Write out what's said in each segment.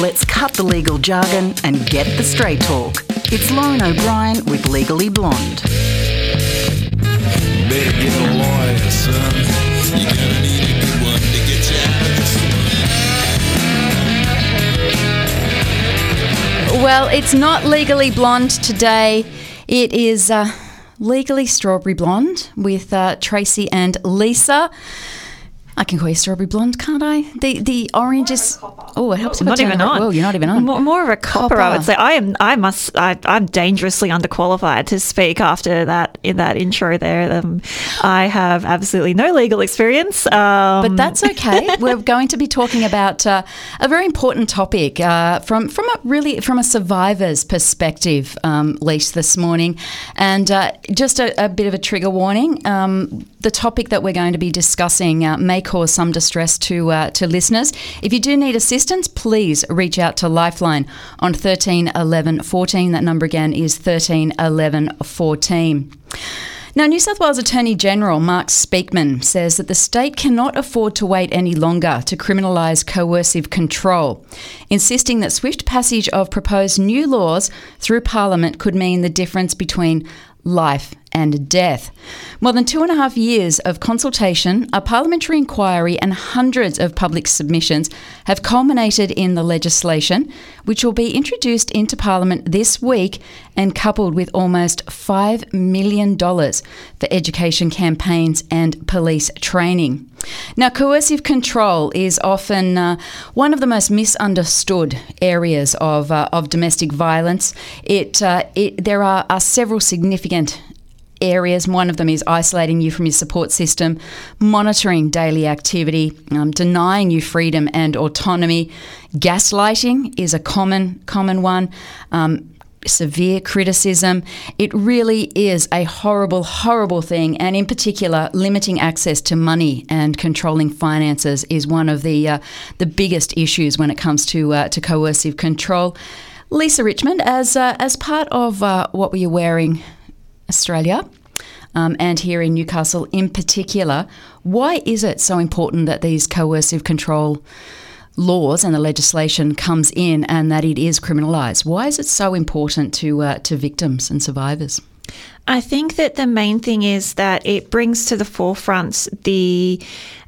Let's cut the legal jargon and get the straight talk. It's Lauren O'Brien with Legally Blonde. Better get a lawyer, son. You're gonna need a good one to get you out of this one. Well, it's not legally blonde today. It is uh, legally strawberry blonde with uh, Tracy and Lisa. I can call you strawberry blonde, can't I? The the orange is. Oh, it helps. Not even on. Well, you're not even on. More, more of a copper, I would say. I am. I must. I, I'm dangerously underqualified to speak after that in that intro there. Um, I have absolutely no legal experience. Um, But that's okay. We're going to be talking about uh, a very important topic uh, from from a really from a survivor's perspective, um, Leash, this morning, and uh, just a, a bit of a trigger warning. The topic that we're going to be discussing uh, may cause some distress to uh, to listeners. If you do need assistance, please reach out to Lifeline on thirteen eleven fourteen. That number again is thirteen eleven fourteen. Now, New South Wales Attorney General Mark Speakman says that the state cannot afford to wait any longer to criminalise coercive control, insisting that swift passage of proposed new laws through Parliament could mean the difference between life and death. More than two and a half years of consultation, a parliamentary inquiry, and hundreds of public submissions have culminated in the legislation, which will be introduced into Parliament this week and coupled with almost $5 million for education campaigns and police training. Now, coercive control is often uh, one of the most misunderstood areas of, uh, of domestic violence. It, uh, it, there are, are several significant areas. One of them is isolating you from your support system, monitoring daily activity, um, denying you freedom and autonomy. Gaslighting is a common common one. Um, severe criticism. It really is a horrible, horrible thing. And in particular, limiting access to money and controlling finances is one of the uh, the biggest issues when it comes to uh, to coercive control. Lisa Richmond, as uh, as part of uh, what were you wearing, Australia? Um, and here in Newcastle in particular, why is it so important that these coercive control laws and the legislation comes in and that it is criminalised? Why is it so important to uh, to victims and survivors? I think that the main thing is that it brings to the forefront the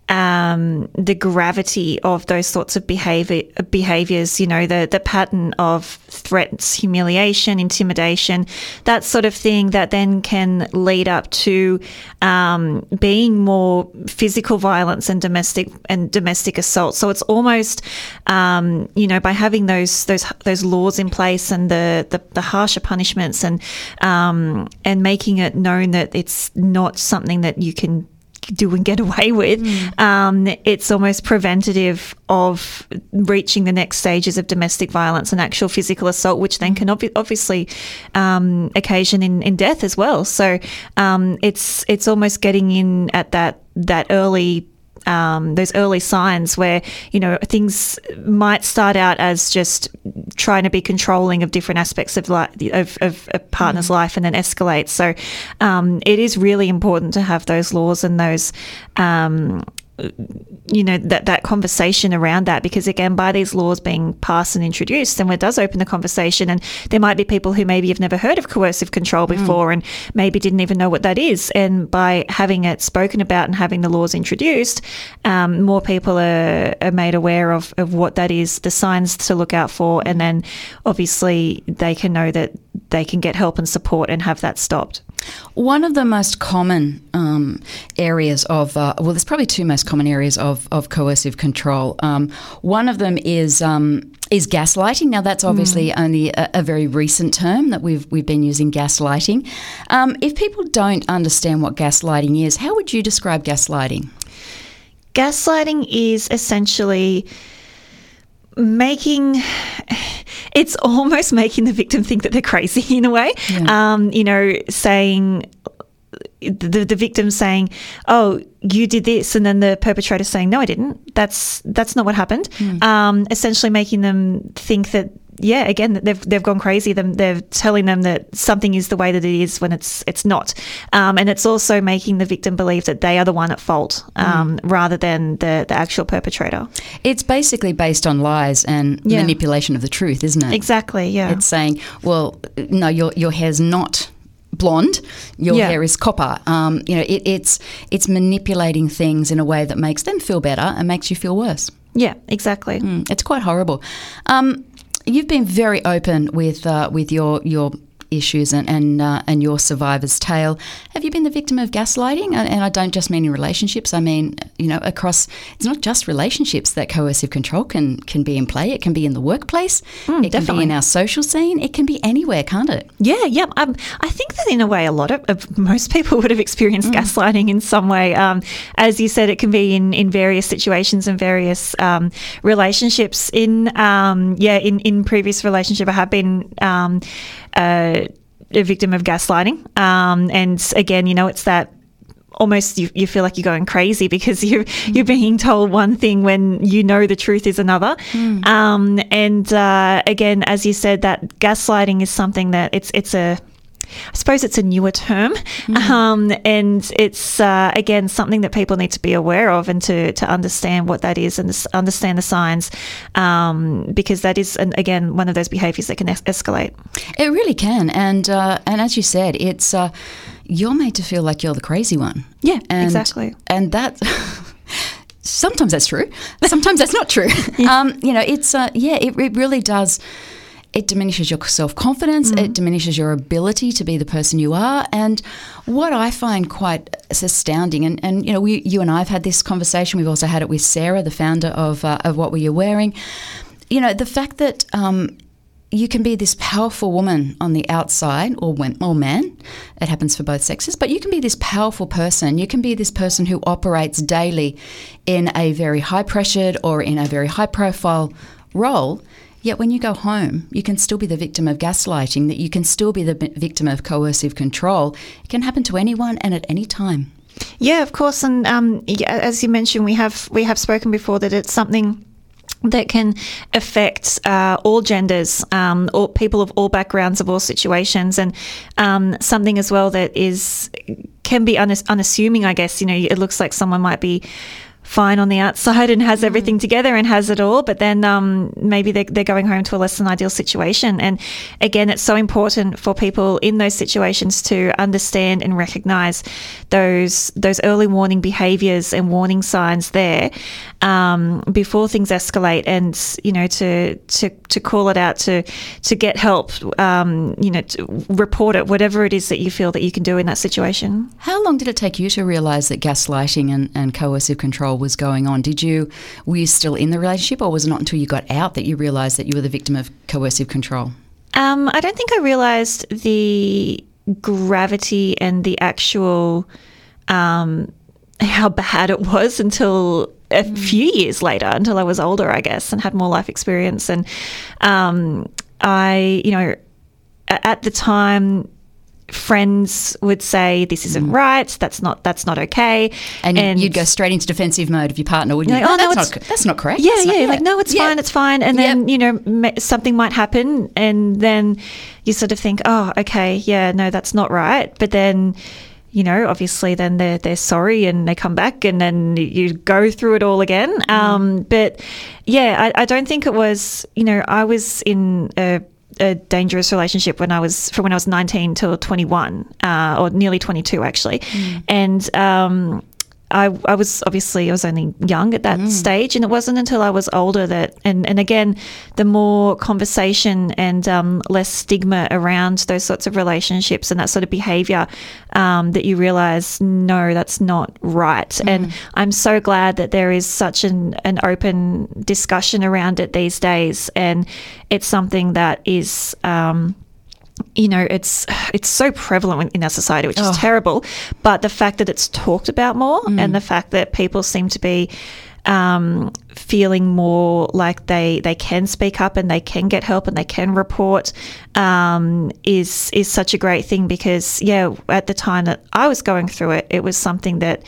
um, the gravity of those sorts of behavior behaviors. You know, the the pattern of threats, humiliation, intimidation, that sort of thing that then can lead up to um, being more physical violence and domestic and domestic assault. So it's almost um, you know by having those those those laws in place and the the, the harsher punishments and um, and making it known that it's not something that you can do and get away with. Um, it's almost preventative of reaching the next stages of domestic violence and actual physical assault, which then can obvi- obviously um, occasion in, in death as well. So um, it's it's almost getting in at that that early um, those early signs where you know things might start out as just trying to be controlling of different aspects of life of, of a partner's life and then escalate. So um, it is really important to have those laws and those. Um, you know that that conversation around that because again by these laws being passed and introduced then it does open the conversation and there might be people who maybe have never heard of coercive control before and maybe didn't even know what that is. And by having it spoken about and having the laws introduced um, more people are, are made aware of, of what that is the signs to look out for and then obviously they can know that they can get help and support and have that stopped One of the most common um, areas of, uh, well, there's probably two most common areas of, of coercive control. Um, one of them is um, is gaslighting. Now, that's obviously only a, a very recent term that we've we've been using gaslighting. Um, if people don't understand what gaslighting is, how would you describe gaslighting? gaslighting is essentially making it's almost making the victim think that they're crazy in a way. Um, you know saying the, the victim saying oh you did this and then the perpetrator saying no i didn't. That's that's not what happened. Um, essentially making them think that yeah, again, they've they've gone crazy. Them they're telling them that something is the way that it is when it's it's not, um, and it's also making the victim believe that they are the one at fault um, rather than the the actual perpetrator. It's basically based on lies and Yeah. manipulation of the truth, isn't it? Exactly. Yeah. It's saying, well, no, your your hair's not blonde. Your Yeah. hair is copper. Um, you know, it, it's it's manipulating things in a way that makes them feel better and makes you feel worse. yeah. Exactly. Mm, It's quite horrible. Um, you've been very open with uh, with your your issues and and, uh, and your survivor's tale. Have you been the victim of gaslighting? And, and I don't just mean in relationships. I mean, you know, across. It's not just relationships that coercive control can can be in play. It can be in the workplace. it can be in our social scene. It can be anywhere, can't it? Yeah, yeah. Um, I think that in a way, a lot of, of most people would have experienced gaslighting in some way. Um, as you said, it can be in, in various situations and various um, relationships. In um, yeah, in, in previous relationship, I have been um, uh, a victim of gaslighting. Um, and again, you know, it's that almost you, you feel like you're going crazy because you you're being told one thing when you know the truth is another. Um, and uh, again, as you said, that gaslighting is something that it's it's a I suppose it's a newer term, um, and it's uh, again something that people need to be aware of and to to understand what that is and understand the signs, um, because that is an, again one of those behaviours that can es- escalate. It really can, and uh, and as you said, it's uh, you're made to feel like you're the crazy one. Yeah, and, exactly. And that sometimes that's true. Sometimes that's not true. um, you know, it's uh, yeah, it, it really does. It diminishes your self confidence. It diminishes your ability to be the person you are. And what I find quite astounding, and, and you know, we, you and I have had this conversation. We've also had it with Sarah, the founder of uh, of What Were You Wearing. You know, the fact that um, you can be this powerful woman on the outside, or when, or man. It happens for both sexes, but you can be this powerful person. You can be this person who operates daily in a very high pressured or in a very high profile role. Yet when you go home, you can still be the victim of gaslighting. That you can still be the victim of coercive control. It can happen to anyone and at any time. Yeah, of course, and um, as you mentioned, we have we have spoken before that it's something that can affect uh, all genders, um, people of all backgrounds, of all situations, and um, something as well that is can be unass- unassuming. I guess you know it looks like someone might be fine on the outside and has everything together and has it all, but then um, maybe they're, they're going home to a less than ideal situation. And again, it's so important for people in those situations to understand and recognize those those early warning behaviors and warning signs there um, before things escalate, and you know to to to call it out to to get help, um, you know, to report it, whatever it is that you feel that you can do in that situation. How long did it take you to realise that gaslighting and, and coercive control was going on? Did you were you still in the relationship, or was it not until you got out that you realised that you were the victim of coercive control? Um, I don't think I realized the gravity and the actual um, how bad it was until a few years later, until I was older, I guess, and had more life experience. And um, I, you know, at the time, friends would say, "This isn't right. That's not. That's not okay." And, you'd go straight into defensive mode of your partner, wouldn't you? Like, oh, no, that's, not, that's not correct. yeah, That's not- yeah, like no, it's Yeah. fine, it's fine, and then you know something might happen, and then you sort of think, oh, okay, yeah, no, that's not right, but then. You know, obviously, then they're they're sorry and they come back, and then you go through it all again. Um, but yeah, I, I don't think it was. You know, I was in a a dangerous relationship when I was from when I was 19 till 21, uh, or nearly 22 actually, and um, I, I was obviously I was only young at that stage, and it wasn't until I was older that and and again, the more conversation and um, less stigma around those sorts of relationships and that sort of behaviour um, that you realise no, that's not right. And I'm so glad that there is such an an open discussion around it these days, and it's something that is. Um, you know, it's it's so prevalent in our society, which is terrible. But the fact that it's talked about more, and the fact that people seem to be um, feeling more like they they can speak up and they can get help and they can report um, is is such a great thing because yeah, at the time that I was going through it, it was something that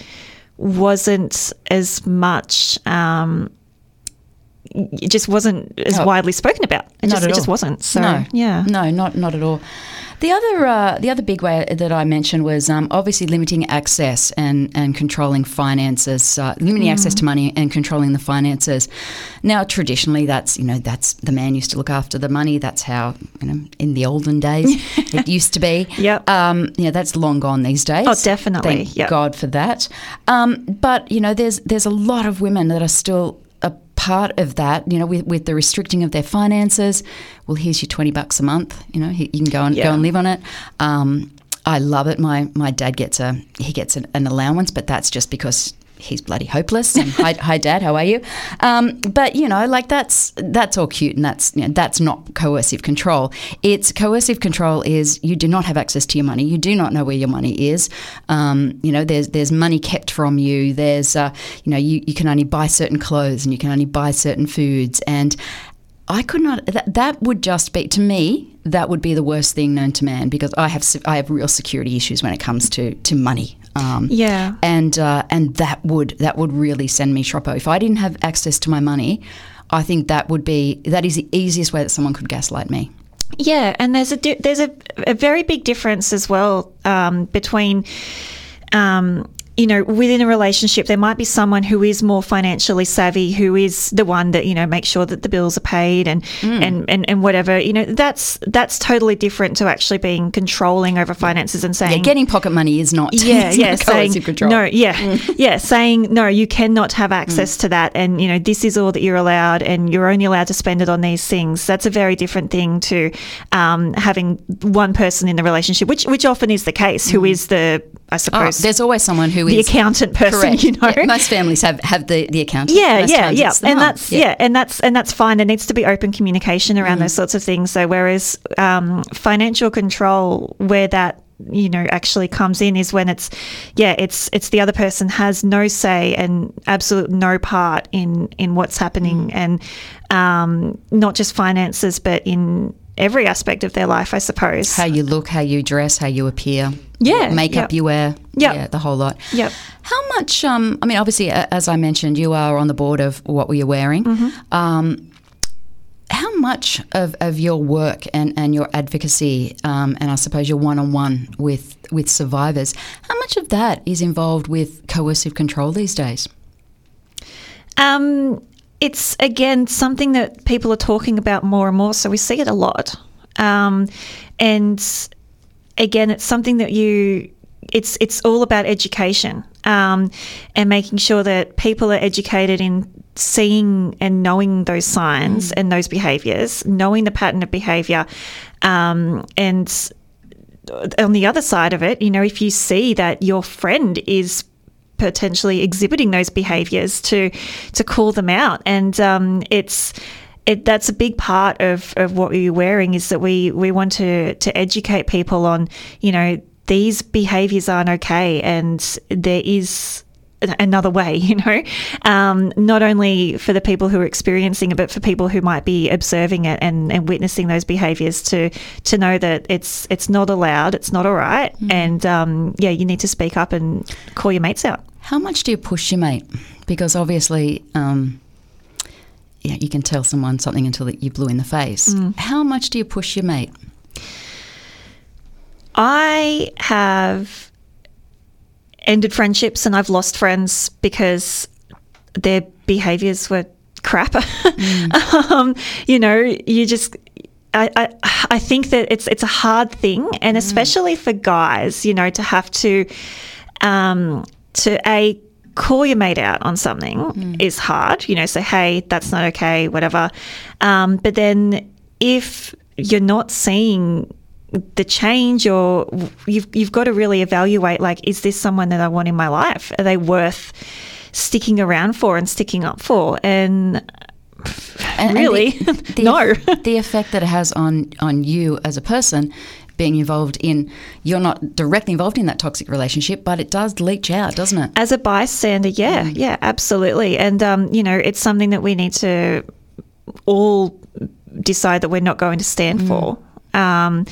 wasn't as much. Um, it just wasn't as Oh. widely spoken about It just, it just wasn't. So no, yeah. no, not not at all. The other uh, the other big way that I mentioned was um, obviously limiting access and and controlling finances, uh, limiting access to money and controlling the finances. Now, traditionally, that's you know that's the man used to look after the money. That's how you know in the olden days it used to be. Yep. Um, you know that's long gone these days. Oh, definitely. Thank Yep. God for that. Um, but you know, there's there's a lot of women that are still part of that. You know, with, with the restricting of their finances. Well, here's your twenty bucks a month. You know, you can go and Yeah. go and live on it. Um, I love it. My my dad gets a he gets an, an allowance, but that's just because. He's bloody hopeless. And hi, hi, Dad. How are you? Um, but you know, like that's that's all cute, and that's you know, that's not coercive control. It's coercive control is you do not have access to your money. You do not know where your money is. Um, you know, there's there's money kept from you. There's uh, you know, you, you can only buy certain clothes and you can only buy certain foods. And I could not. That, that would just be to me. That would be the worst thing known to man because I have I have real security issues when it comes to to money. Um, Yeah. and uh, and that would that would really send me shoppo. If I didn't have access to my money, I think that would be that is the easiest way that someone could gaslight me. Yeah, and there's a di- there's a, a very big difference as well um, between. Um, you know, within a relationship, there might be someone who is more financially savvy, who is the one that you know makes sure that the bills are paid and Mm. and, and and whatever. You know, that's that's totally different to actually being controlling over finances and saying, Yeah, getting pocket money is not yeah, yeah, not saying control. no, yeah, Mm. yeah, saying no, you cannot have access to that, and you know this is all that you're allowed, and you're only allowed to spend it on these things. That's a very different thing to um, having one person in the relationship, which which often is the case, who is the I Oh, suppose there's always someone who the is accountant person, correct. you know. Yeah, most families have have the the accountant. Yeah, Most yeah, yeah, and mum. that's yeah. and that's and that's fine. There needs to be open communication around Mm. those sorts of things. So whereas um, financial control, where that you know actually comes in, is when it's yeah, it's it's the other person has no say and absolute no part in in what's happening, Mm. and um, not just finances, but in every aspect of their life, I suppose. how you look, how you dress, how you appear. Yeah, makeup yep. you wear. Yep. Yeah, the whole lot. Yep. How much? Um, I mean, obviously, as I mentioned, you are on the board of what were you wearing. Mm-hmm. Um, how much of, of your work and, and your advocacy, um, and I suppose your one on one with with survivors, how much of that is involved with coercive control these days? Um, it's again something that people are talking about more and more, so we see it a lot. Um, and again, it's something that you. It's it's all about education um, and making sure that people are educated in seeing and knowing those signs and those behaviours, knowing the pattern of behaviour, um, and on the other side of it, you know, if you see that your friend is potentially exhibiting those behaviors to to call them out. And um, it's it, that's a big part of, of what we're wearing is that we we want to to educate people on you know these behaviors aren't okay and there is another way you know um, not only for the people who are experiencing it but for people who might be observing it and, and witnessing those behaviors to to know that it's it's not allowed it's not all right and um, yeah you need to speak up and call your mates out How much do you push your mate? Because obviously, um, yeah, you can tell someone something until you blew in the face. Mm. How much do you push your mate? I have ended friendships and I've lost friends because their behaviors were crap. um, you know, you just. I, I, I think that it's it's a hard thing, and especially for guys, you know, to have to um, to a call your mate out on something is hard. You know, say, hey, that's not okay, whatever. Um, but then if you're not seeing the change or you've you've got to really evaluate like is this someone that I want in my life? Are they worth sticking around for and sticking up for? And, And- and really the, the, no. the effect that it has on on you as a person being involved in you're not directly involved in that toxic relationship but it does leach out doesn't it? As a bystander yeah yeah absolutely. And um, you know it's something that we need to all decide that we're not going to stand for um,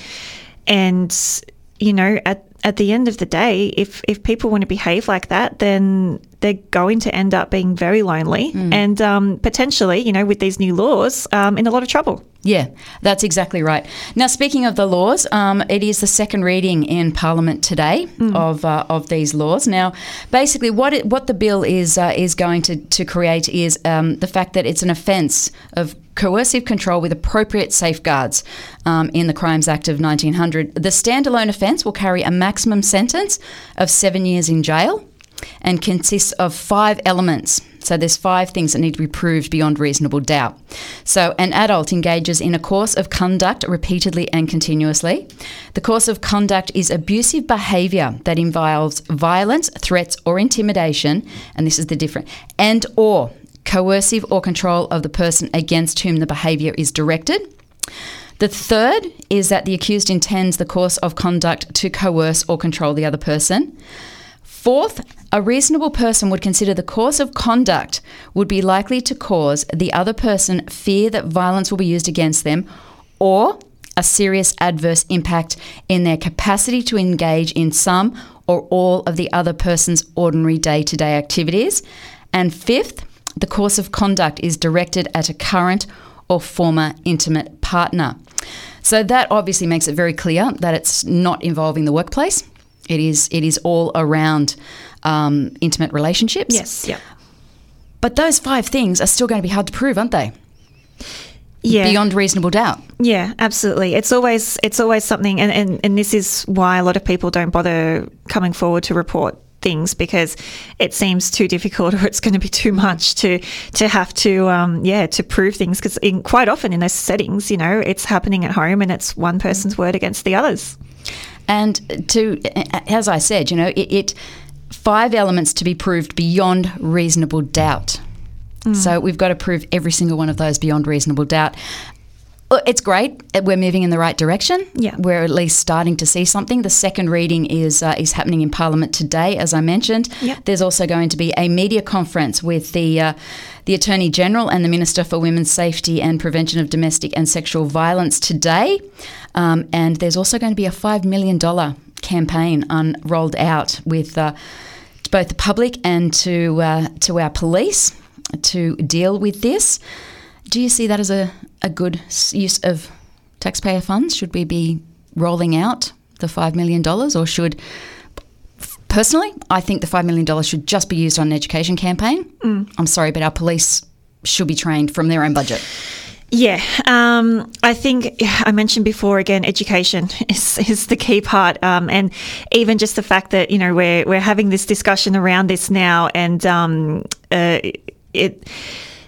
and you know at at the end of the day if if people want to behave like that then they're going to end up being very lonely and um, potentially, you know, with these new laws, um, in a lot of trouble. Yeah, that's exactly right. Now, speaking of the laws, um, it is the second reading in Parliament today of uh, of these laws. Now, basically, what it, what the bill is uh, is going to to create is um, the fact that it's an offence of coercive control with appropriate safeguards um, in the Crimes Act of 1900. The standalone offence will carry a maximum sentence of seven years in jail and consists of five elements. So there's five things that need to be proved beyond reasonable doubt. So an adult engages in a course of conduct repeatedly and continuously. The course of conduct is abusive behavior that involves violence, threats or intimidation, and this is the different, and or coercive or control of the person against whom the behavior is directed. The third is that the accused intends the course of conduct to coerce or control the other person. Fourth, a reasonable person would consider the course of conduct would be likely to cause the other person fear that violence will be used against them or a serious adverse impact in their capacity to engage in some or all of the other person's ordinary day to day activities. And fifth, the course of conduct is directed at a current or former intimate partner. So that obviously makes it very clear that it's not involving the workplace. It is it is all around um, intimate relationships. Yes. Yeah. But those five things are still going to be hard to prove, aren't they? Yeah. Beyond reasonable doubt. Yeah, absolutely. It's always it's always something, and, and, and this is why a lot of people don't bother coming forward to report things because it seems too difficult or it's going to be too much to to have to um, yeah to prove things because in quite often in those settings you know it's happening at home and it's one person's word against the others And to, as I said, you know, it, it five elements to be proved beyond reasonable doubt. Mm. So we've got to prove every single one of those beyond reasonable doubt. It's great. We're moving in the right direction. Yeah. we're at least starting to see something. The second reading is uh, is happening in Parliament today, as I mentioned. Yeah. There's also going to be a media conference with the uh, the Attorney General and the Minister for Women's Safety and Prevention of Domestic and Sexual Violence today. Um, and there's also going to be a five million dollar campaign un- rolled out with uh, to both the public and to uh, to our police to deal with this. Do you see that as a, a good use of taxpayer funds? Should we be rolling out the $5 million or should. Personally, I think the $5 million should just be used on an education campaign. I'm sorry, but our police should be trained from their own budget. Yeah, um, I think I mentioned before again, education is, is the key part, um, and even just the fact that you know we're we're having this discussion around this now, and um, uh, it.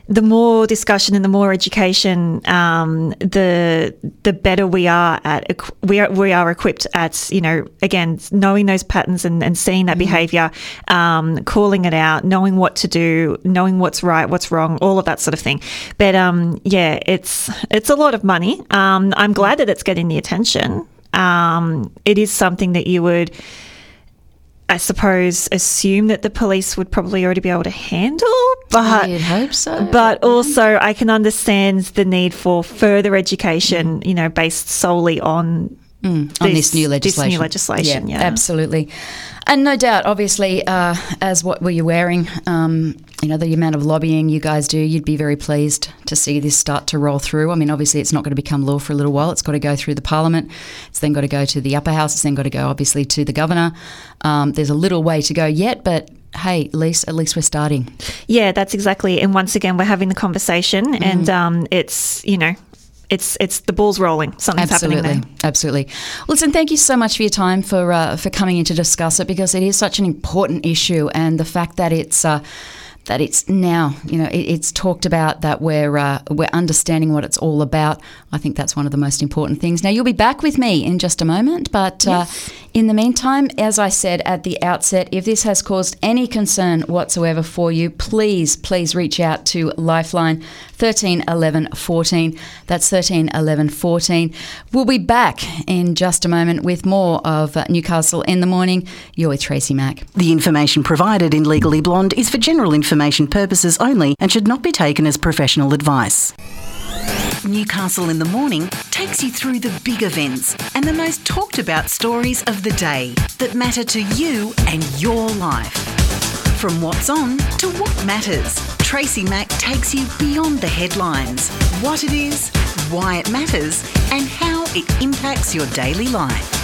The more discussion and the more education, um, the the better we are at we are we are equipped at you know again knowing those patterns and, and seeing that behavior, um, calling it out, knowing what to do, knowing what's right, what's wrong, all of that sort of thing. But um, yeah, it's it's a lot of money. Um, I'm glad that it's getting the attention. Um, it is something that you would. I suppose assume that the police would probably already be able to handle, but You'd hope so. but mm-hmm. also I can understand the need for further education, you know, based solely on on this, new legislation. This new legislation, yeah. absolutely. And no doubt, obviously, uh, as what were you wearing, um, you know, the amount of lobbying you guys do, you'd be very pleased to see this start to roll through. I mean, obviously, it's not going to become law for a little while. It's got to go through the Parliament. It's then got to go to the upper house. It's then got to go, obviously, to the governor. Um, there's a little way to go yet, but hey, at least at least we're starting. Yeah, that's exactly. And once again, we're having the conversation, Mm-hmm. and um, it's you know, it's it's the ball's rolling. Something's Absolutely, happening there. absolutely. Listen, thank you so much for your time for uh, for coming in to discuss it because it is such an important issue, and the fact that it's. Uh, that it's now, you know, it, it's talked about that we're uh, we're understanding what it's all about. I think that's one of the most important things. Now you'll be back with me in just a moment, but uh, in the meantime, as I said at the outset, if this has caused any concern whatsoever for you, please please reach out to Lifeline 13 11 14. That's 13 11 14. We'll be back in just a moment with more of uh, Newcastle in the morning. You're with Tracy Mack. The information provided in Legally Blonde is for general information purposes only and should not be taken as professional advice. Newcastle in the Morning takes you through the big events and the most talked about stories of the day that matter to you and your life. From what's on to what matters, Tracy Mack takes you beyond the headlines. What it is, why it matters, and how it impacts your daily life.